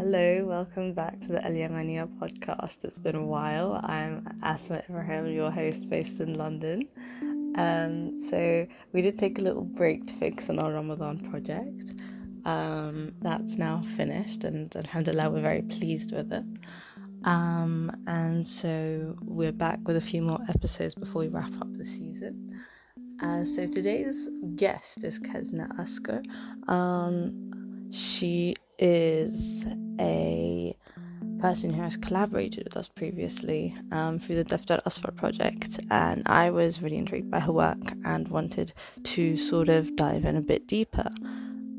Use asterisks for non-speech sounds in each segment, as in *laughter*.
Hello, welcome back to the Al Yemeniya podcast. It's been a while. I'm Asma Ibrahim, your host based in London. Um, so, we did take a little break to focus on our Ramadan project. Um, that's now finished, and alhamdulillah, we're very pleased with it. Um, and so, we're back with a few more episodes before we wrap up the season. Uh, so, today's guest is Kezna Asker. Um, she is a person who has collaborated with us previously um, through the Daftar Asfar project, and I was really intrigued by her work and wanted to sort of dive in a bit deeper.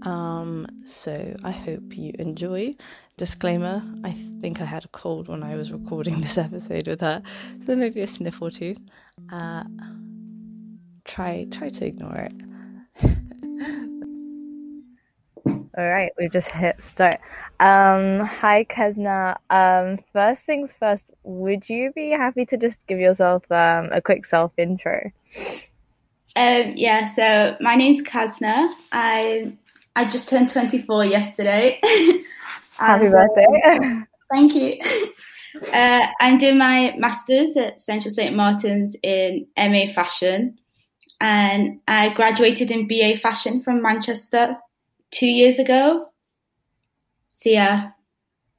Um, so I hope you enjoy. Disclaimer: I think I had a cold when I was recording this episode with her, so there may be a sniff or two. Uh, try try to ignore it. *laughs* All right, we've just hit start. Um, hi, Kezna. Um, first things first, would you be happy to just give yourself um, a quick self intro? Um, yeah, so my name's Kezna. I I just turned 24 yesterday. *laughs* Happy and, birthday. Uh, thank you. *laughs* Uh, I'm doing my master's at Central St. Martin's in MA Fashion, and I graduated in BA Fashion from Manchester two years ago. So yeah,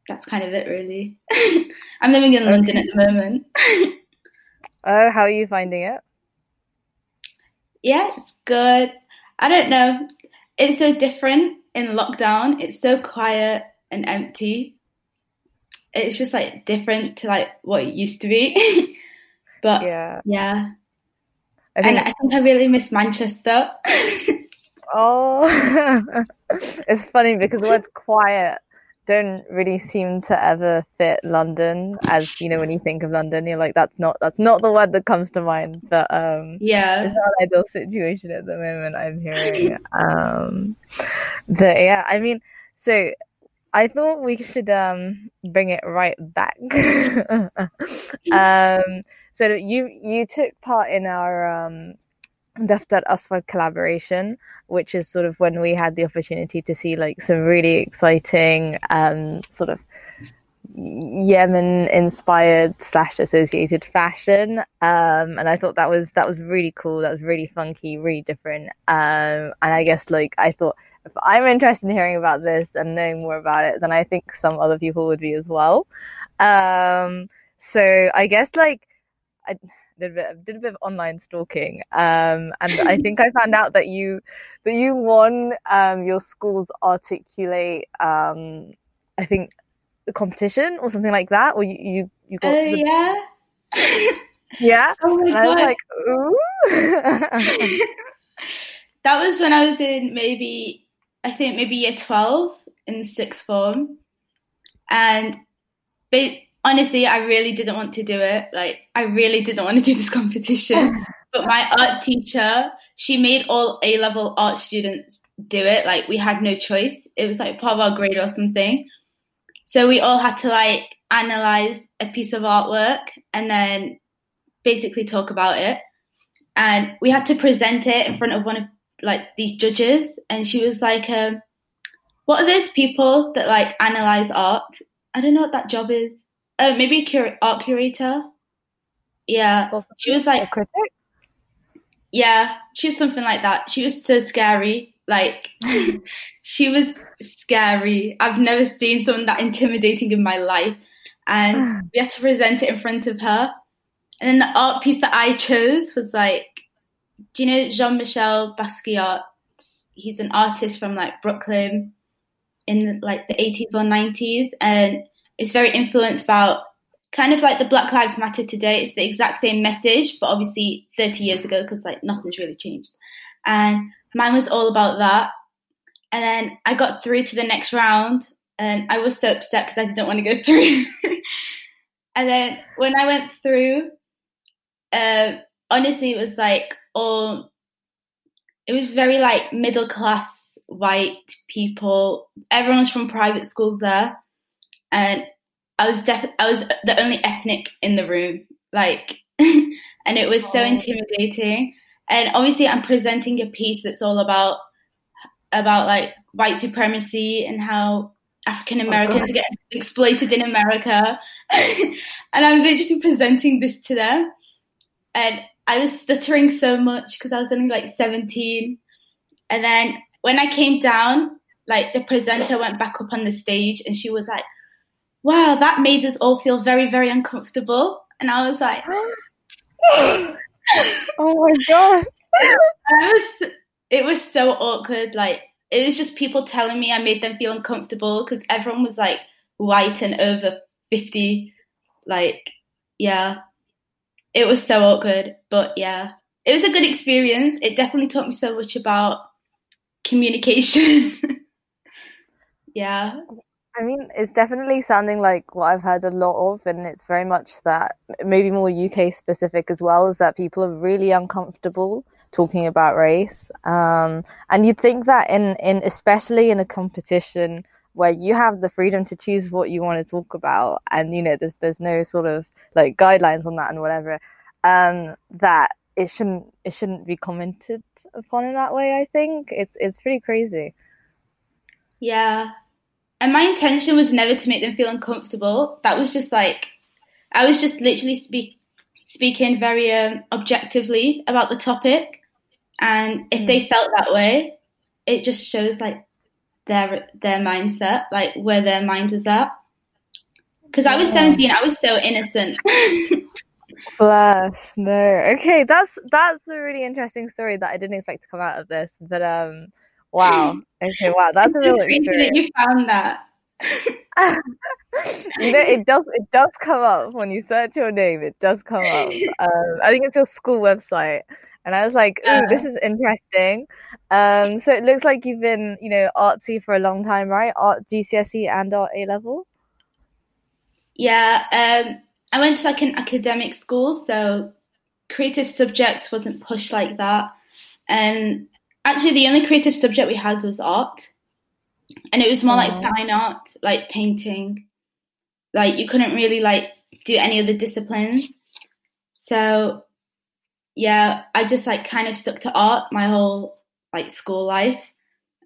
that's kind of it really. *laughs* I'm living in okay. London at the moment. *laughs* oh, how are you finding it? Yeah, it's good. I don't know. It's so different in lockdown. It's so quiet and empty. It's just like different to like what it used to be. *laughs* but yeah, yeah. I think... And I think I really miss Manchester. Oh, *laughs* it's funny because the words quiet don't really seem to ever fit London. As you know, when you think of London, you're like, that's not that's not the word that comes to mind. But um, yeah, it's not an ideal situation at the moment. I'm hearing. um, but yeah, I mean, so I thought we should um bring it right back. *laughs* um, so you you took part in our um Daftar Asfar collaboration, which is sort of when we had the opportunity to see like some really exciting um, sort of Yemen inspired slash associated fashion. Um, and I thought that was that was really cool. That was really funky, really different. Um, and I guess like I thought if I'm interested in hearing about this and knowing more about it, then I think some other people would be as well. Um, so I guess like I did a bit, did a bit of online stalking, um, and I think I found out that you that you won um, your school's articulate. Um, I think the competition or something like that, or you you, you got uh, to the yeah. *laughs* yeah. *laughs* Oh my and god! I was like, ooh. *laughs* that was when I was in maybe I think maybe year twelve in sixth form, and. But honestly, I really didn't want to do it. Like, I really didn't want to do this *laughs* competition. but my art teacher, she made all A level art students do it. Like, we had no choice. It was like part of our grade or something. So we all had to like analyze a piece of artwork and then basically talk about it. And we had to present it in front of one of like these judges. And she was like, um, what are those people that like analyze art? I don't know what that job is uh, maybe cur- art curator. Yeah, she was like critic. Yeah, she's something like that. She was so scary. Like *laughs* she was scary. I've never seen someone that intimidating in my life. And we had to present it in front of her. And then the art piece that I chose was like, do you know Jean Michel Basquiat? He's an artist from like Brooklyn in like the 80s or 90s. And it's very influenced about kind of like the Black Lives Matter today. It's the exact same message, but obviously 30 years ago because like nothing's really changed. And mine was all about that. And then I got through to the next round and I was so upset because I didn't want to go *laughs* through. and then when I went through, uh, honestly, it was like all, it was very like middle class white people. Everyone's from private schools there and I was def- I was the only ethnic in the room, like, *laughs* and it was so intimidating. And obviously, I'm presenting a piece that's all about about like white supremacy and how African oh, Americans oh, get exploited in America. *laughs* and I'm literally presenting this to them. And I was stuttering so much because I was only like 17. And then when I came down, like the presenter went back up on the stage and she was like, wow, that made us all feel very, very uncomfortable. And I was like, *gasps* *gasps* oh my God. was, it was so awkward. Like, it was just people telling me I made them feel uncomfortable because everyone was like white and over 50. Like, yeah, it was so awkward. But yeah, it was a good experience. It definitely taught me so much about communication. *laughs* yeah. I mean, it's definitely sounding like what I've heard a lot of, and it's very much that maybe more UK specific as well, is that people are really uncomfortable talking about race. Um, and you'd think that in, in especially in a competition where you have the freedom to choose what you want to talk about, and you know, there's there's no sort of like guidelines on that and whatever, um, that it shouldn't it shouldn't be commented upon in that way. I think it's it's pretty crazy. Yeah, and my intention was never to make them feel uncomfortable. That was just like I was just literally speak speaking very um, objectively about the topic and if mm. they felt that way, it just shows like their their mindset, like where their mind was at. Because I was yeah. 17, I was so innocent. *laughs* Bless. No. Okay, that's that's a really interesting story that I didn't expect to come out of this. But um wow. *laughs* Okay, wow, that's a real experience. That you found that. *laughs* you know, it does it does come up when you search your name. It does come up. *laughs* Um, I think it's your school website, and I was like, "Ooh, this is interesting." Um, so it looks like you've been, you know, artsy for a long time, right? Art GCSE and art A level. Yeah, um, I went to like an academic school, so creative subjects wasn't pushed like that. And actually, the only creative subject we had was art, and it was more like fine art, like painting. Like you couldn't really like do any of the disciplines. So yeah, I just like kind of stuck to art my whole like school life.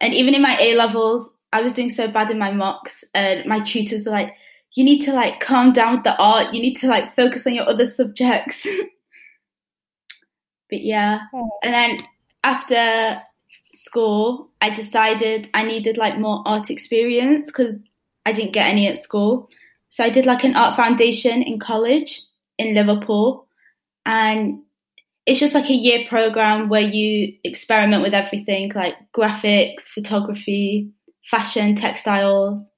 And even in my A levels, I was doing so bad in my mocks and my tutors were like, you need to like calm down with the art, you need to like focus on your other subjects. *laughs* but yeah. And then after school, I decided I needed like more art experience because I didn't get any at school. So I did like an art foundation in college in Liverpool. And it's just like a year program where you experiment with everything like graphics, photography, fashion, textiles,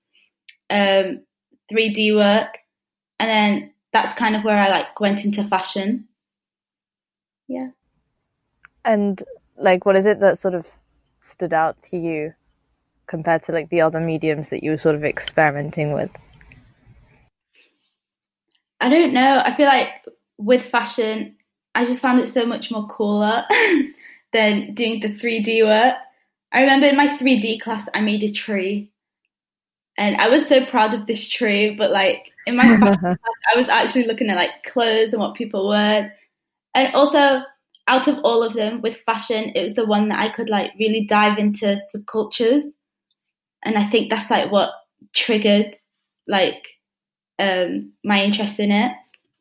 um, 3D work. And then that's kind of where I like went into fashion. Yeah. And like, what is it that sort of stood out to you compared to like the other mediums that you were sort of experimenting with? I don't know. I feel like with fashion, I just found it so much more cooler *laughs* than doing the 3D work. I remember in my 3D class, I made a tree. And I was so proud of this tree, but like in my *laughs* fashion class, I was actually looking at like clothes and what people wear. And also, out of all of them with fashion, it was the one that I could like really dive into subcultures. And I think that's like what triggered like um, my interest in it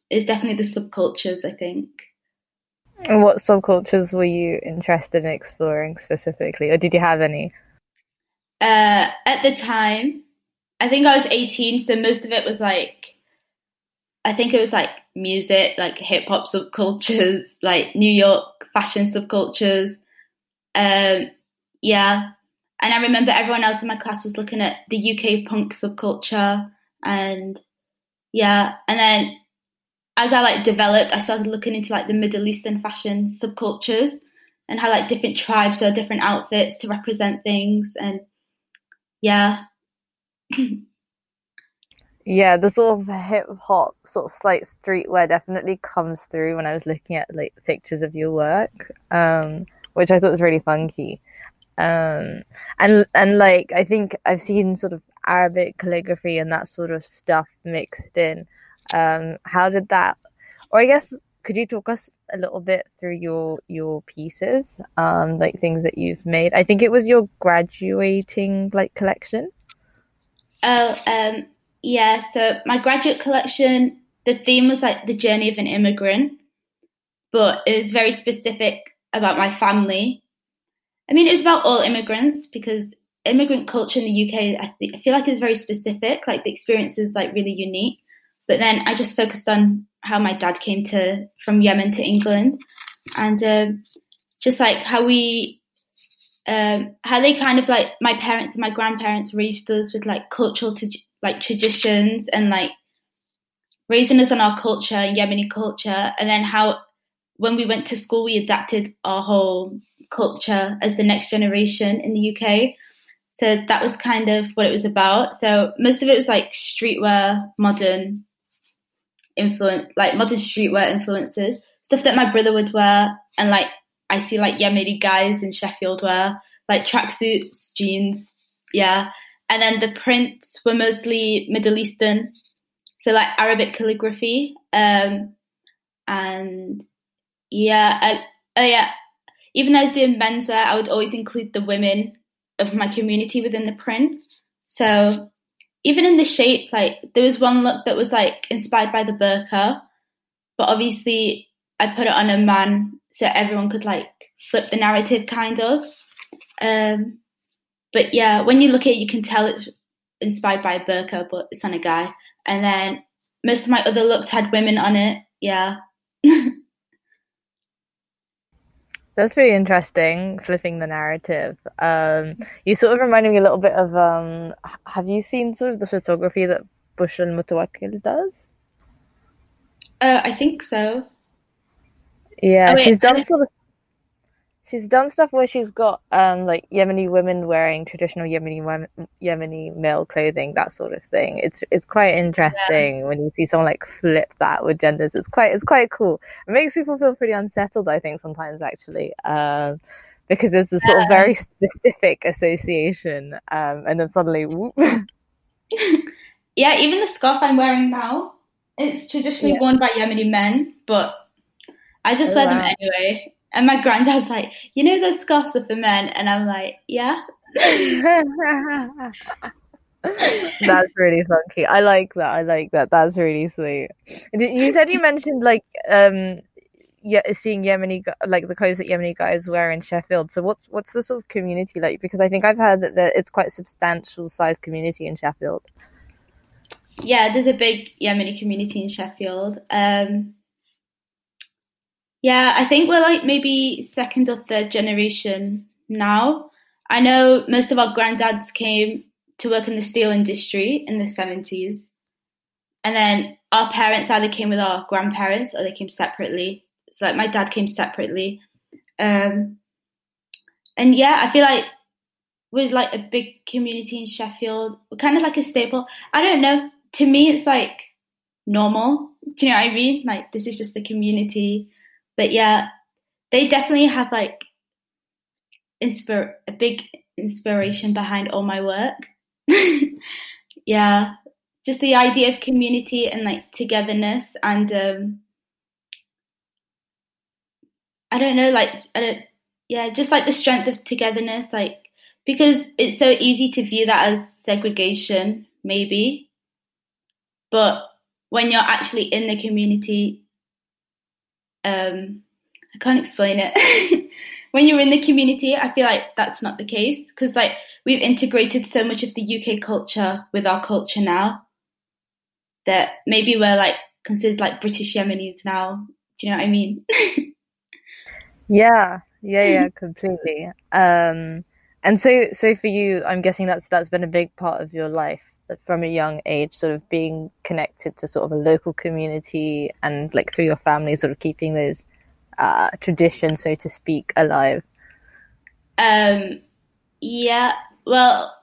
is definitely the subcultures, I think. And what subcultures were you interested in exploring specifically, or did you have any? Uh, at the time, I think I was 18, so most of it was like, I think it was like music, like hip hop subcultures, *laughs* like New York fashion subcultures. Um, yeah. And I remember everyone else in my class was looking at the UK punk subculture and yeah. And then as I like developed, I started looking into like the Middle Eastern fashion subcultures and how like different tribes or different outfits to represent things and yeah. *clears throat* yeah, the sort of hip hop sort of slight streetwear definitely comes through when I was looking at like pictures of your work, um, which I thought was really funky. Um, and and like I think I've seen sort of Arabic calligraphy and that sort of stuff mixed in. Um, how did that, or I guess, could you talk us a little bit through your your pieces, um, like things that you've made? I think it was your graduating like collection. Oh, um, yeah. So my graduate collection, the theme was like the journey of an immigrant, but it was very specific about my family. I mean, it was about all immigrants because immigrant culture in the UK, I, th- I feel like is very specific. Like the experience is like really unique. But then I just focused on how my dad came to from Yemen to England, and um, just like how we, um, how they kind of like my parents and my grandparents raised us with like cultural t- like traditions and like raising us on our culture, Yemeni culture, and then how when we went to school we adapted our whole culture as the next generation in the UK. So that was kind of what it was about. So most of it was like streetwear, modern influence, like modern streetwear influences, stuff that my brother would wear, and like I see like Yemeni guys in Sheffield wear, like tracksuits, jeans, yeah. And then the prints were mostly Middle Eastern, so like Arabic calligraphy, um, and yeah, I, oh yeah. Even though I was doing menswear, I would always include the women of my community within the print. So even in the shape, like there was one look that was like inspired by the burqa, but obviously I put it on a man so everyone could like flip the narrative kind of. Um, but yeah, when you look at it, you can tell it's inspired by a burqa, but it's on a guy. And then most of my other looks had women on it. Yeah. *laughs* That's pretty interesting, flipping the narrative. Um, you sort of reminded me a little bit of. Um, have you seen sort of the photography that Bushra Mutawakkil does? Uh, I think so. Yeah, oh, she's done sort of she's done stuff where she's got um like Yemeni women wearing traditional Yemeni Yemeni male clothing, that sort of thing. It's it's quite interesting yeah. when you see someone like flip that with genders. It's quite it's quite cool. It makes people feel pretty unsettled, I think, sometimes actually. Um because there's a sort of very specific association, um, and then suddenly, *laughs* *laughs* yeah, even the scarf I'm wearing now, it's traditionally yeah. worn by Yemeni men, but I just oh, wear wow. them anyway. And my granddad's like, you know those scarves are for men? And I'm like, yeah. *laughs* That's really funky. I like that. I like that. That's really sweet. You said you mentioned like um yeah, seeing Yemeni like the clothes that Yemeni guys wear in Sheffield. So what's what's the sort of community like? Because I think I've heard that, that it's quite a substantial size community in Sheffield. Yeah, there's a big Yemeni community in Sheffield. Um, yeah, I think we're like maybe second or third generation now. I know most of our granddads came to work in the steel industry in the 70s. And then our parents either came with our grandparents or they came separately. So like my dad came separately. Um, and yeah, I feel like we're like a big community in Sheffield. We're kind of like a staple. I don't know. To me, it's like normal. Do you know what I mean? Like this is just the community but yeah, they definitely have like inspir a big inspiration behind all my work. *laughs* yeah, just the idea of community and like togetherness and um, I don't know, like I don't, yeah, just like the strength of togetherness, like because it's so easy to view that as segregation, maybe, but when you're actually in the community, um, I can't explain it. *laughs* when you're in the community, I feel like that's not the case because like we've integrated so much of the UK culture with our culture now that maybe we're like considered like British Yemenis now. Do you know what I mean? *laughs* yeah, yeah, yeah, *laughs* completely. Um, and so, so for you, I'm guessing that's that's been a big part of your life from a young age, sort of being connected to sort of a local community and like through your family, sort of keeping those uh, traditions, so to speak, alive? Um, yeah, well,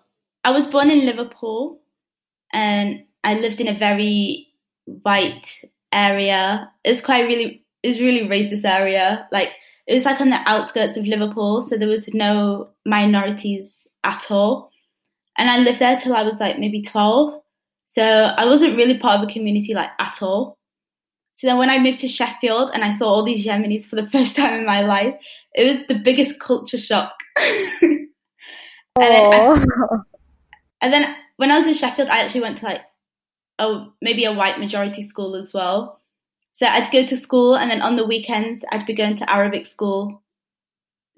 I was born in Liverpool and I lived in a very white area. It's quite really, it's really racist area. Like, it was like on the outskirts of Liverpool, so there was no minorities at all and I lived there till I was like maybe 12. So I wasn't really part of a community like at all. So then when I moved to Sheffield and I saw all these Yemenis for the *laughs* first time in my life, it was the biggest culture shock. *laughs* and, then I, *laughs* and then when I was in Sheffield, I actually went to like a maybe a white majority school as well. So I'd go to school, and then on the weekends, I'd be going to Arabic school.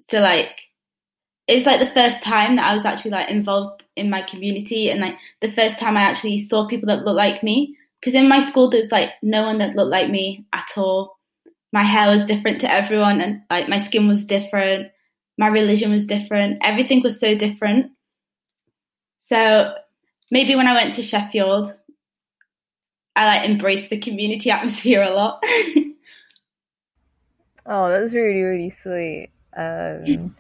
So like, it's like the first time that I was actually like involved in my community, and like the first time I actually saw people that look like me. Because in my school, there's like no one that looked like me at all. My hair was different to everyone, and like my skin was different. My religion was different. Everything was so different. So maybe when I went to Sheffield, I like embraced the community *laughs* atmosphere a lot. oh, that's really really sweet. Um,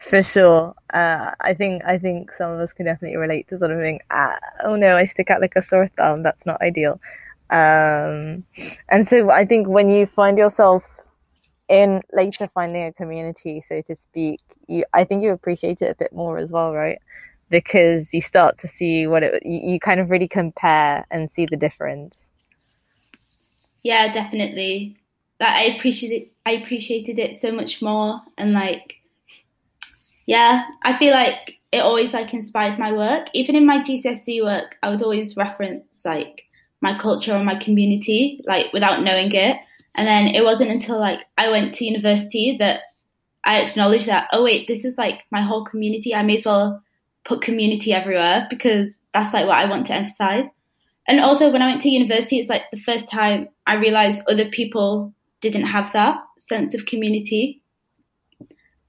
for sure. Uh, I think I think some of us can definitely relate to sort of being, ah, oh no, I stick out like a sore thumb. That's not ideal. Um, and so I think when you find yourself in later finding a community, so to speak, you I think you appreciate it a bit more as well, right? because you start to see what it you, you kind of really compare and see the difference yeah definitely like i appreciated i appreciated it so much more and like yeah i feel like it always like inspired my work even in my gcse work i would always reference like my culture and my community like without knowing it and then it wasn't until like i went to university that i acknowledged that oh wait this is like my whole community i may as well put community everywhere because that's like what I want to emphasize. And also when I went to university, it's like the first time I realized other people didn't have that sense of community.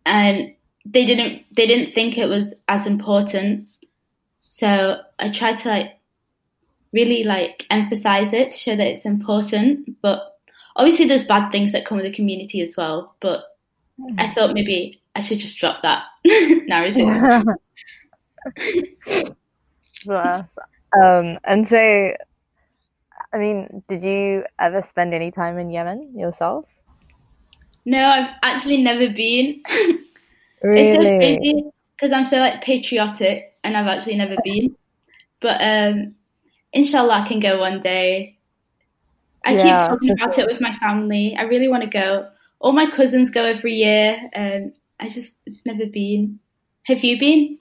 And they didn't they didn't think it was as important. So I tried to like really like emphasize it to show that it's important. But obviously there's bad things that come with the community as well. But I mm. thought maybe I should just drop that *laughs* narrative. *laughs* um, and so, I mean, did you ever spend any time in Yemen yourself? No, I've actually never been. *laughs* really? It's so crazy because I'm so like patriotic, and I've actually never been. But um, inshallah, I can go one day. I yeah, keep talking about sure. it with my family. I really want to go. All my cousins go every year, and I just never been. Have you been?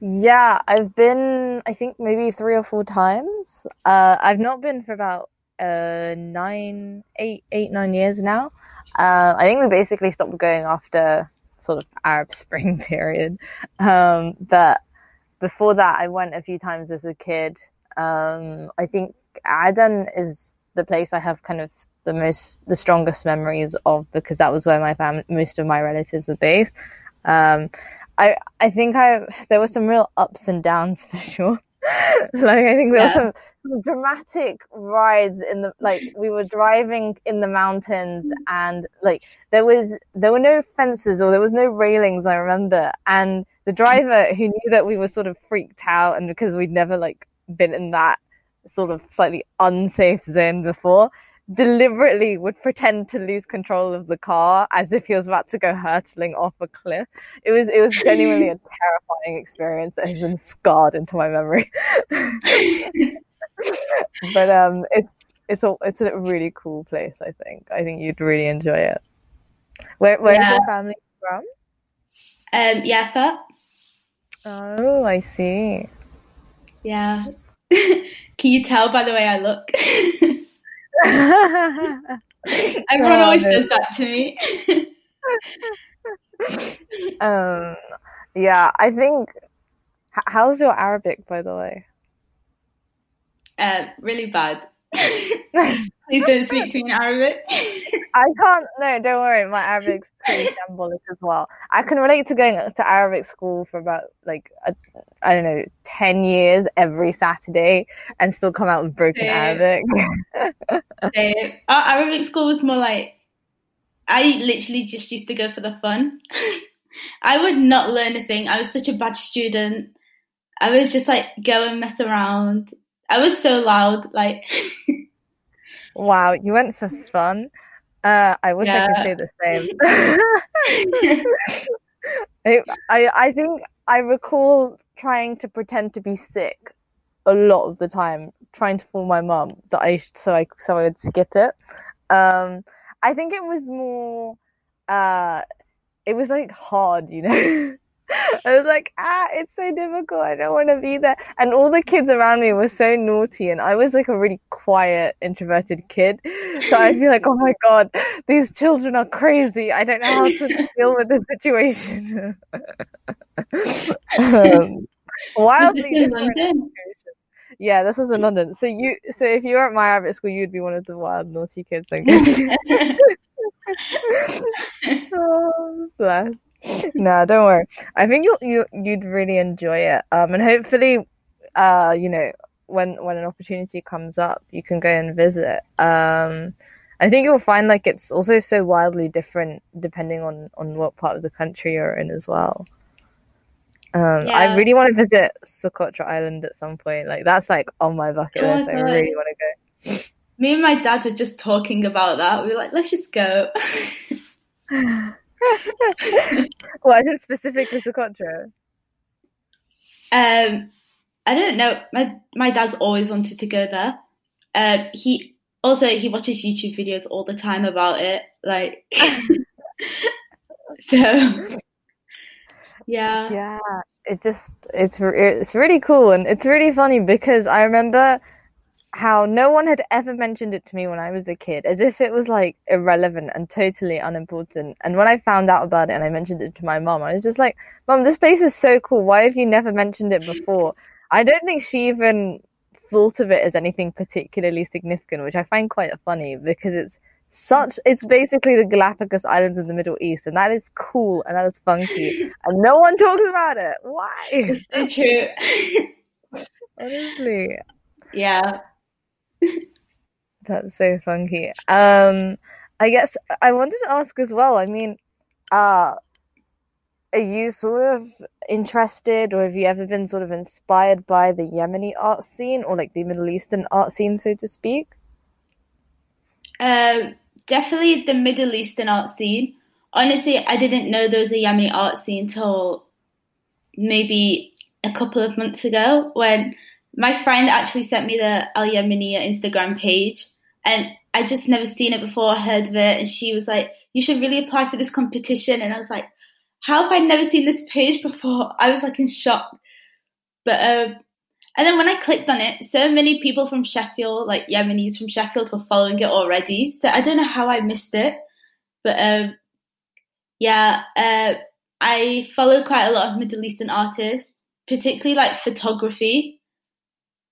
Yeah, I've been, I think maybe three or four times. Uh, I've not been for about uh, nine, eight, eight, nine years now. Uh, I think we basically stopped going after sort of Arab *laughs* Spring period. Um, but before that, I went a few times as a kid. Um, I think Aden is the place I have kind of the most, the strongest memories of because that was where my family, most of my relatives were based. Um, I I think I there were some real ups and downs *laughs* for sure. *laughs* like I think there yeah. were some, some dramatic rides in the like we were driving in the mountains mm. and like there was there were no fences or there was no railings I remember and the driver who knew that we were sort of freaked out and because we'd never like been in that sort of slightly unsafe zone before deliberately would pretend to lose control of the car as if he was about to go hurtling off a cliff. It was it was genuinely *laughs* a terrifying experience that has been scarred into my memory. *laughs* *laughs* but um it's it's a it's a really cool place, I think. I think you'd really enjoy it. Where where's yeah. your family from? Um Yafa. Oh, I see. Yeah. *laughs* Can you tell by the way I look? *laughs* Everyone always says that to me. um, yeah, I think. How's your Arabic, by the way? Uh, really bad. *laughs* Please don't speak to me in Arabic. I can't. No, don't worry. My Arabic's pretty shambolic as well. I can relate to going to Arabic school for about like I don't know ten years every Saturday and still come out with broken Same. Arabic. *laughs* Same. Our Arabic school was more like I literally just used to go for the fun. *laughs* I would not learn a thing. I was such a bad student. I was just like go and mess around. I was so loud, like. wow, you went for fun. Uh, I wish yeah. I could say the same. *laughs* I, I I think I recall trying to pretend to be sick a lot of the time, trying to fool my mum that I so I so I would skip it. Um, I think it was more. Uh, it was like hard, you know. *laughs* *laughs* I was like, ah, it's so difficult. I don't want to be there. And all the kids around me were so naughty, and I was like a really quiet, introverted kid. So I feel like, oh my god, these children are crazy. I don't know how to *laughs* deal with this situation. *laughs* um, wildly. Yeah, this was in London. So you, so if you were at my Arabic school, you'd be one of the wild, naughty kids. I guess. oh, bless no, don't worry. I think you you you'd really enjoy it. Um, and hopefully, uh, you know, when when an opportunity comes up, you can go and visit. Um, I think you'll find like it's also so wildly different depending on on what part of the country you're in as well. Um, yeah. I really want to visit Socotra Island at some point. Like that's like on my bucket oh list. I really want to go. Me and my dad were just talking about that. We were like, let's just go. *laughs* *laughs* well, is it specific to Socotra? Um, I don't know. My my dad's always wanted to go there. Uh, he also he watches YouTube videos all the time about it. Like, *laughs* so yeah, yeah. It just it's it's really cool and it's really funny because I remember how no one had ever mentioned it to me when I was a kid, as if it was like irrelevant and totally unimportant. And when I found out about it and I mentioned it to my mom, I was just like, Mom, this place is so cool. Why have you never mentioned it before? I don't think she even thought of it as anything particularly significant, which I find quite funny because it's such it's basically the Galapagos Islands in the Middle East, and that is cool and that is funky, *laughs* and no one talks about it. Why? It's so true. *laughs* Honestly. Yeah. *laughs* That's so funky. Um, I guess I wanted to ask as well. I mean, uh, are you sort of interested, or have you ever been sort of inspired by the Yemeni art scene, or like the Middle Eastern art scene, so to speak? Uh, definitely the Middle Eastern art scene. Honestly, I didn't know there was a Yemeni art scene until maybe a couple of months ago when my friend actually sent me the Al Yemeniya Instagram page, and I just never seen it before, heard of it, and she was like, "You should really apply for this competition." And I was like, "How have I never seen this page before?" *laughs* I was like in shock. But um, and then when I clicked on it, so many people from Sheffield, like Yemenis from Sheffield, were following it already. So I don't know how I missed it, but um, yeah, uh, I follow quite a lot of Middle Eastern artists, particularly like photography.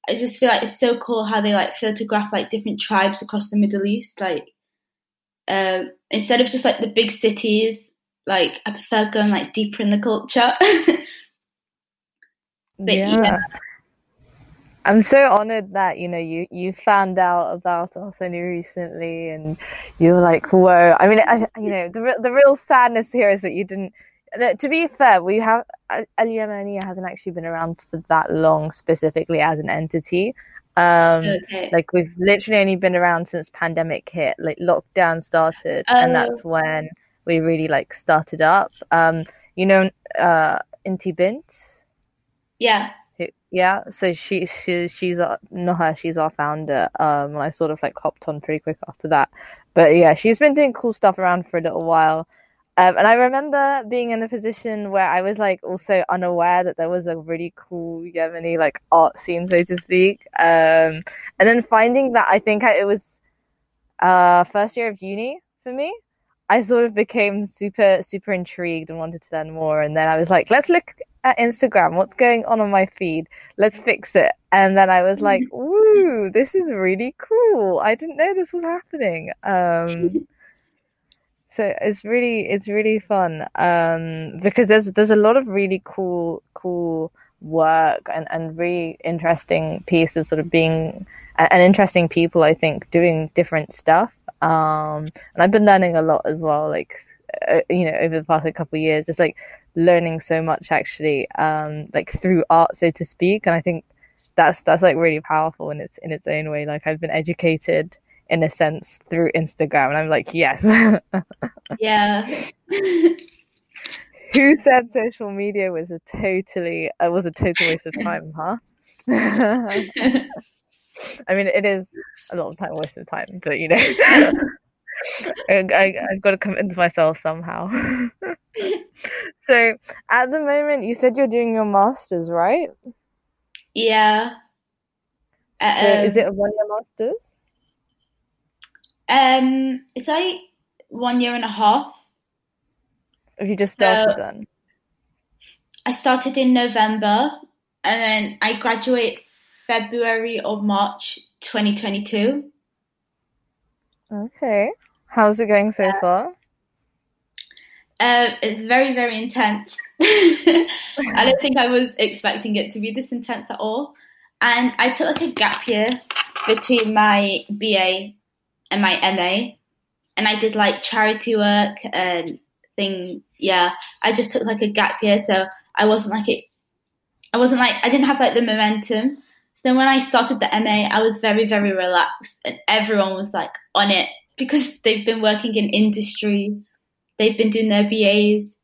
I just feel like it's so cool how they like photograph like different tribes across the Middle East. Like uh, instead of just like the big cities, like I prefer going like deeper in the culture. *laughs* but yeah. yeah. I'm so honored that you know you you found out about us only recently, and you're like, "Whoa!" I mean, I, you know, the the real sadness here is that you didn't to be fair, we have Al Yemeniya hasn't actually been around for that long, specifically as an entity. Um, okay. Like we've literally only been around since pandemic hit, like lockdown started, and that's oh. when we really like started up. Um, you know, uh, Inti Bint. Yeah. Yeah, so she she she's our, not her, she's our founder. Um, I sort of like hopped on pretty quick after that, but yeah, she's been doing cool stuff around for a little while. Um, and I remember being in the position where I was like also unaware that there was a really cool Yemeni like art scene, so to speak. Um, and then finding that I think I, it was uh, first year of uni for me. I sort of became super super intrigued and wanted to learn more. And then I was like, let's look at Instagram. What's going on on my feed? Let's fix it. And then I was like, *laughs* "Ooh, this is really cool! I didn't know this was happening." Um, *laughs* so it's really it's really fun um, because there's there's a lot of really cool cool work and, and really interesting pieces sort of being and interesting people I think doing different stuff. Um, and I've been learning a lot as well like uh, you know over the past like, couple of years just like learning so much actually um, like through art so to speak. And I think that's that's like really powerful in its in its own way. Like I've been educated in a sense through Instagram. And I'm like, yes. *laughs* yeah. *laughs* Who said social media was a totally uh, was a total waste of time, huh? *laughs* I mean, it is a lot of time waste of time, but you know, I, I, I've got to convince myself somehow. so at the moment, you said you're doing your masters, right? Yeah. So um, is it a one year masters? Um, it's like one year and a half. Have you just started so, then? I started in November and then I graduate February or March 2022. Okay. How's it going so far? Uh, it's very, very intense. *laughs* I don't think I was expecting it to be this intense at all. And I took like a gap year between my BA and my MA, and I did like charity work and thing. Yeah, I just took like a gap year, so I wasn't like it. I wasn't like I didn't have like the momentum. So then when I started the MA, I was very, very relaxed, and everyone was like on it because they've been working in industry They've been doing their BAs.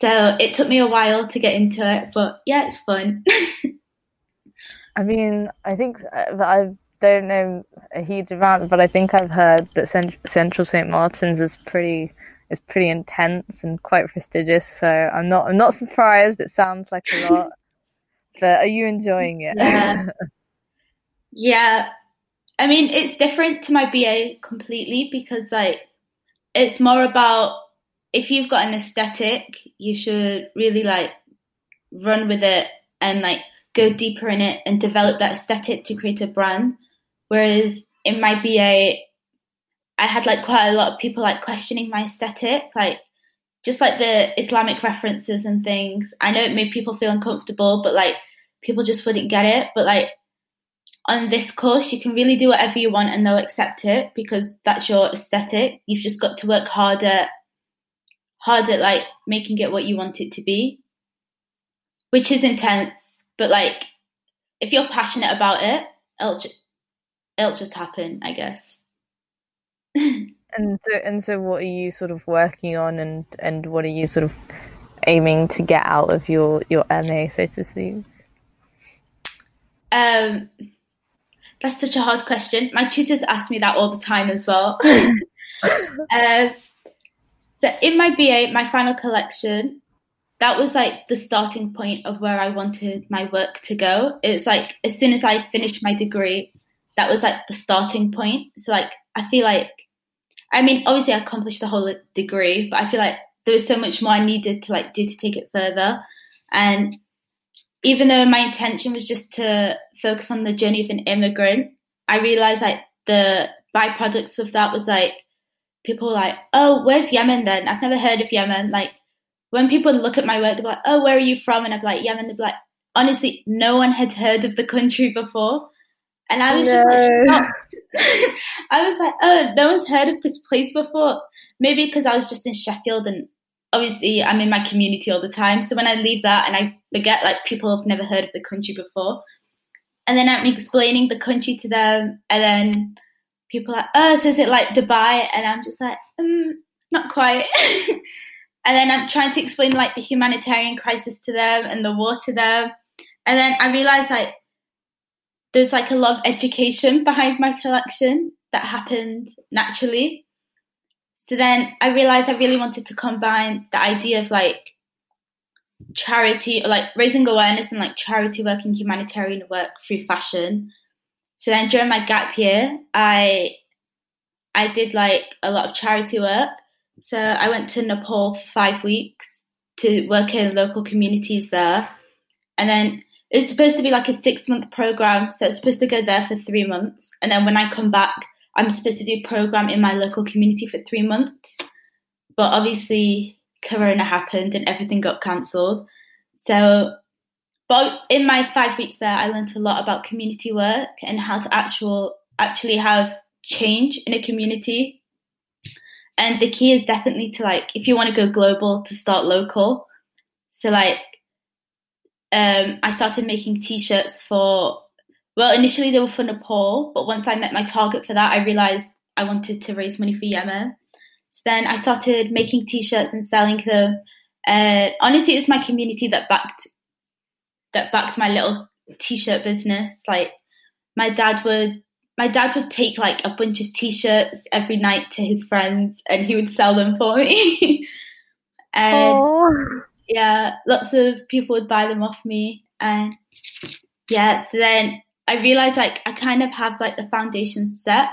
So it took me a while to get into it, but yeah, it's fun. *laughs* I mean, I think uh, I don't know a huge amount, but I think I've heard that Central St Martin's is pretty is pretty intense and quite prestigious. So I'm not I'm not surprised. It sounds like a lot, *laughs* but are you enjoying it? Yeah. *laughs* yeah. I mean, it's different to my BA completely because like it's more about if you've got an aesthetic, you should really like run with it and like go deeper in it and develop that aesthetic to create a brand. Whereas in my BA, I had like quite a lot of people like questioning my aesthetic, like just like the Islamic references and things. I know it made people feel uncomfortable, but like people just wouldn't get it. But like on this course, you can really do whatever you want and they'll accept it because that's your aesthetic. You've just got to work harder hard at like making it what you want it to be, which is intense. But like, if you're passionate about it, it'll it'll just happen, I guess. *laughs* and so, and so, what are you sort of working on, and and what are you sort of aiming to get out of your your MA, so to speak? Um, that's such a hard question. My tutors ask me that all the time as well. *laughs* uh, so in my BA, my final collection, that was like the starting point of where I wanted my work to go. It's like as soon as I finished my degree, that was like the starting point. So like I feel like I mean obviously I accomplished the whole degree, but I feel like there was so much more I needed to like do to take it further. And even though my intention was just to focus on the journey of an immigrant, I realized like the byproducts of that was like people like, oh, where's Yemen then? I've never heard of Yemen. Like when people look at my work, they're like, oh, where are you from? And I'm like, Yemen. They're like, honestly, no one had heard of the country before. And I was no. just like shocked. *laughs* I was like, oh, no one's heard of this place before. Maybe because I was just in Sheffield and obviously I'm in my community all the time. So when I leave that and I forget like people have never heard of the country before. And then I'm explaining the country to them and then people are like, oh, so is it like Dubai? And I'm just like, um, not quite. *laughs* and then I'm trying to explain like the humanitarian crisis to them and the war to them. And then I realized like there's like a lot of education behind my collection that happened naturally. So then I realized I really wanted to combine the idea of like charity or like raising awareness and like charity work and humanitarian work through fashion so then during my gap year, I I did like a lot of charity work. So I went to Nepal for five weeks to work in local communities there. And then it's supposed to be like a six month program. So it's supposed to go there for three months. And then when I come back, I'm supposed to do a program in my local community for three months. But obviously, Corona happened and everything got cancelled. So but in my five weeks there, I learned a lot about community work and how to actual actually have change in a community. And the key is definitely to like, if you want to go global, to start local. So like, um, I started making t-shirts for. Well, initially they were for Nepal, but once I met my target for that, I realized I wanted to raise money for Yemen. So then I started making t-shirts and selling them. Uh, honestly, it's my community that backed that backed my little t-shirt business. Like my dad would my dad would take like a bunch of t-shirts every night to his friends and he would sell them for me. *laughs* And Aww. Yeah, lots of people would buy them off me. And yeah, so then I realized like I kind of have like the foundation set.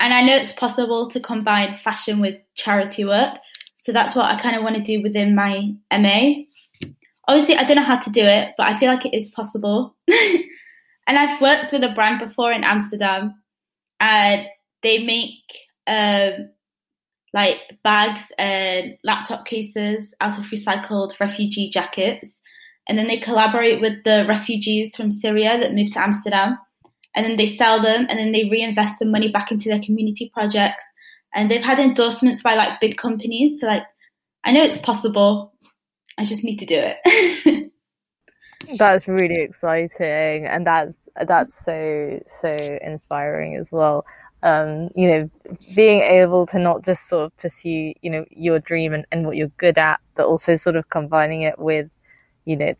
And I know it's possible to combine fashion with charity work. So that's what I kind of want to do within my MA. Obviously, I don't know how to do it, but I feel like it is possible. *laughs* and I've worked with a brand before in Amsterdam, and they make um, like bags and laptop cases out of recycled refugee jackets. And then they collaborate with the refugees from Syria that moved to Amsterdam. And then they sell them and then they reinvest the money back into their community projects. And they've had endorsements by like big companies. So like I know it's possible. I just need to do it. *laughs* that's really exciting and that's that's so so inspiring as well um, you know, being able to not just sort of pursue, you know, your dream and, and what you're good at, but also sort of combining it with, you know,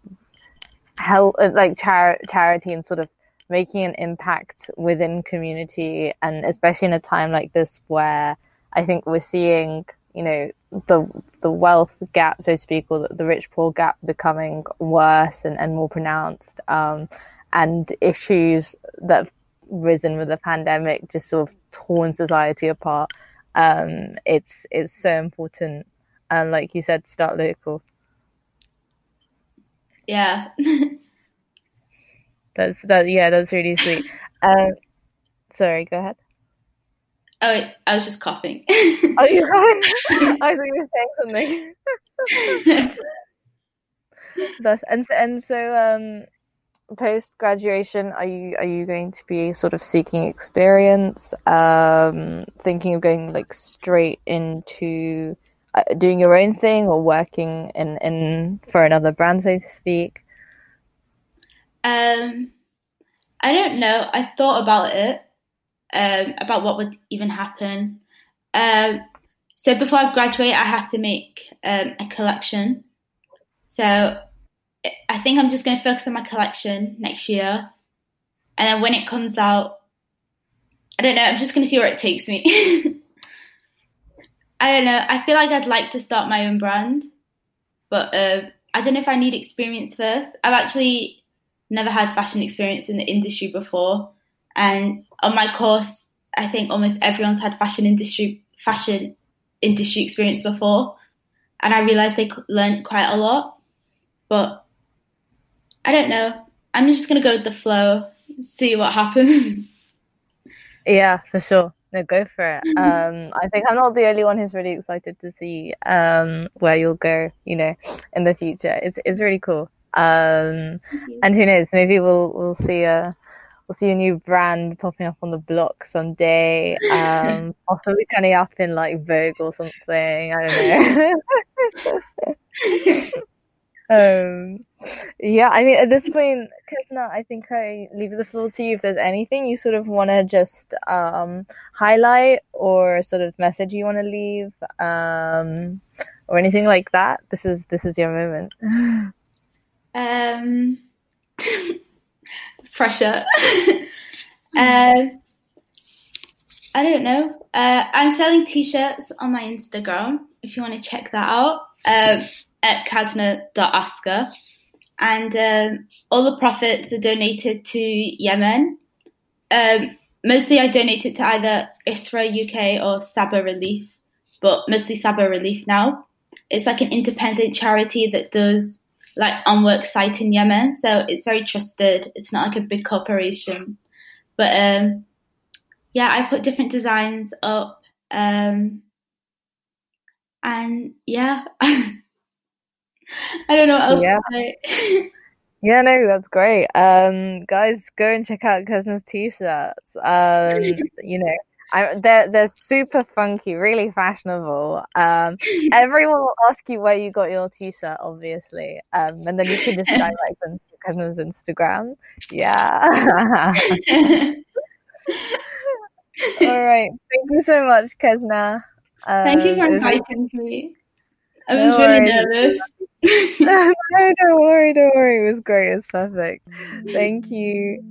help like char- charity and sort of making an impact within community and especially in a time like this where I think we're seeing, you know, the the wealth gap, so to speak, or the, the rich poor gap becoming worse and, and more pronounced. Um, and issues that risen with the pandemic just sort of torn society apart. Um, it's it's so important, and like you said, start local. Yeah. *laughs* that's that. Yeah, that's really sweet. Um, sorry, go ahead. Oh, I was just coughing. oh, you *laughs* right? I thought you were saying something. *laughs* that's and so, and so um post graduation are you are you going to be sort of seeking experience um thinking of going like straight into uh, doing your own thing or working in in for another brand so to speak? Um i don't know. I thought about it um about what would even happen. Um so before i graduate i have to make um, a collection. So I think I'm just going to focus on my collection next year. And then when it comes out, I don't know, I'm just going to see where it takes me. *laughs* I don't know. I feel like I'd like to start my own brand, but uh, I don't know if I need experience first. I've actually never had fashion experience in the industry before. And on my course, I think almost everyone's had fashion industry fashion industry experience before, and I realized they learned quite a lot. But I don't know. I'm just gonna go with the flow, see what happens. yeah, for sure. No, go for it. *laughs* Um, I think I'm not the only one who's really excited to see um, where you'll go. You know, in the future, it's it's really cool. Um, and who knows? Maybe we'll we'll see a we'll see a new brand popping up on the block someday. Um, *laughs* possibly turning up in like Vogue or something. I don't know. *laughs* um, yeah, I mean, at this point, Kesna, I think I leave the floor to you. If there's anything you sort of want to just um, highlight or sort of message you want to leave, um, or anything like that, this is this is your moment. Um, *laughs* pressure. *laughs* uh, I don't know. Uh, I'm selling t-shirts on my Instagram. If you want to check that out, uh, at kasna.asker and um, all the profits are donated to Yemen. Um, mostly, I donate it to either ISRA UK or Saba Relief, but mostly Saba Relief now. It's like an independent charity that does like on work site in Yemen, so it's very trusted. It's not like a big corporation, but um, yeah, I put different designs up, um, and yeah. *laughs* I don't know what else yeah. to say. yeah, no, that's great. Um, guys, go and check out Kesna's t-shirts. Um, you know, I, they're they're super funky, really fashionable. Um, everyone will ask you where you got your t-shirt, obviously, um, and then you can just *laughs* direct them to Kesna's Instagram. Yeah. *laughs* All right, thank you so much, Kesna. Um, thank you for um, inviting me. I was no really nervous. No, don't worry, don't worry. It was great. It was perfect. Thank you.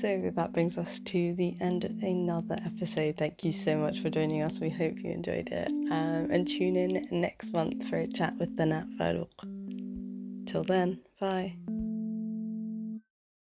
So that brings us to the end of another episode. Thank you so much for joining us. We hope you enjoyed it. Um, and tune in next month for a chat with the Nat. Till then, bye.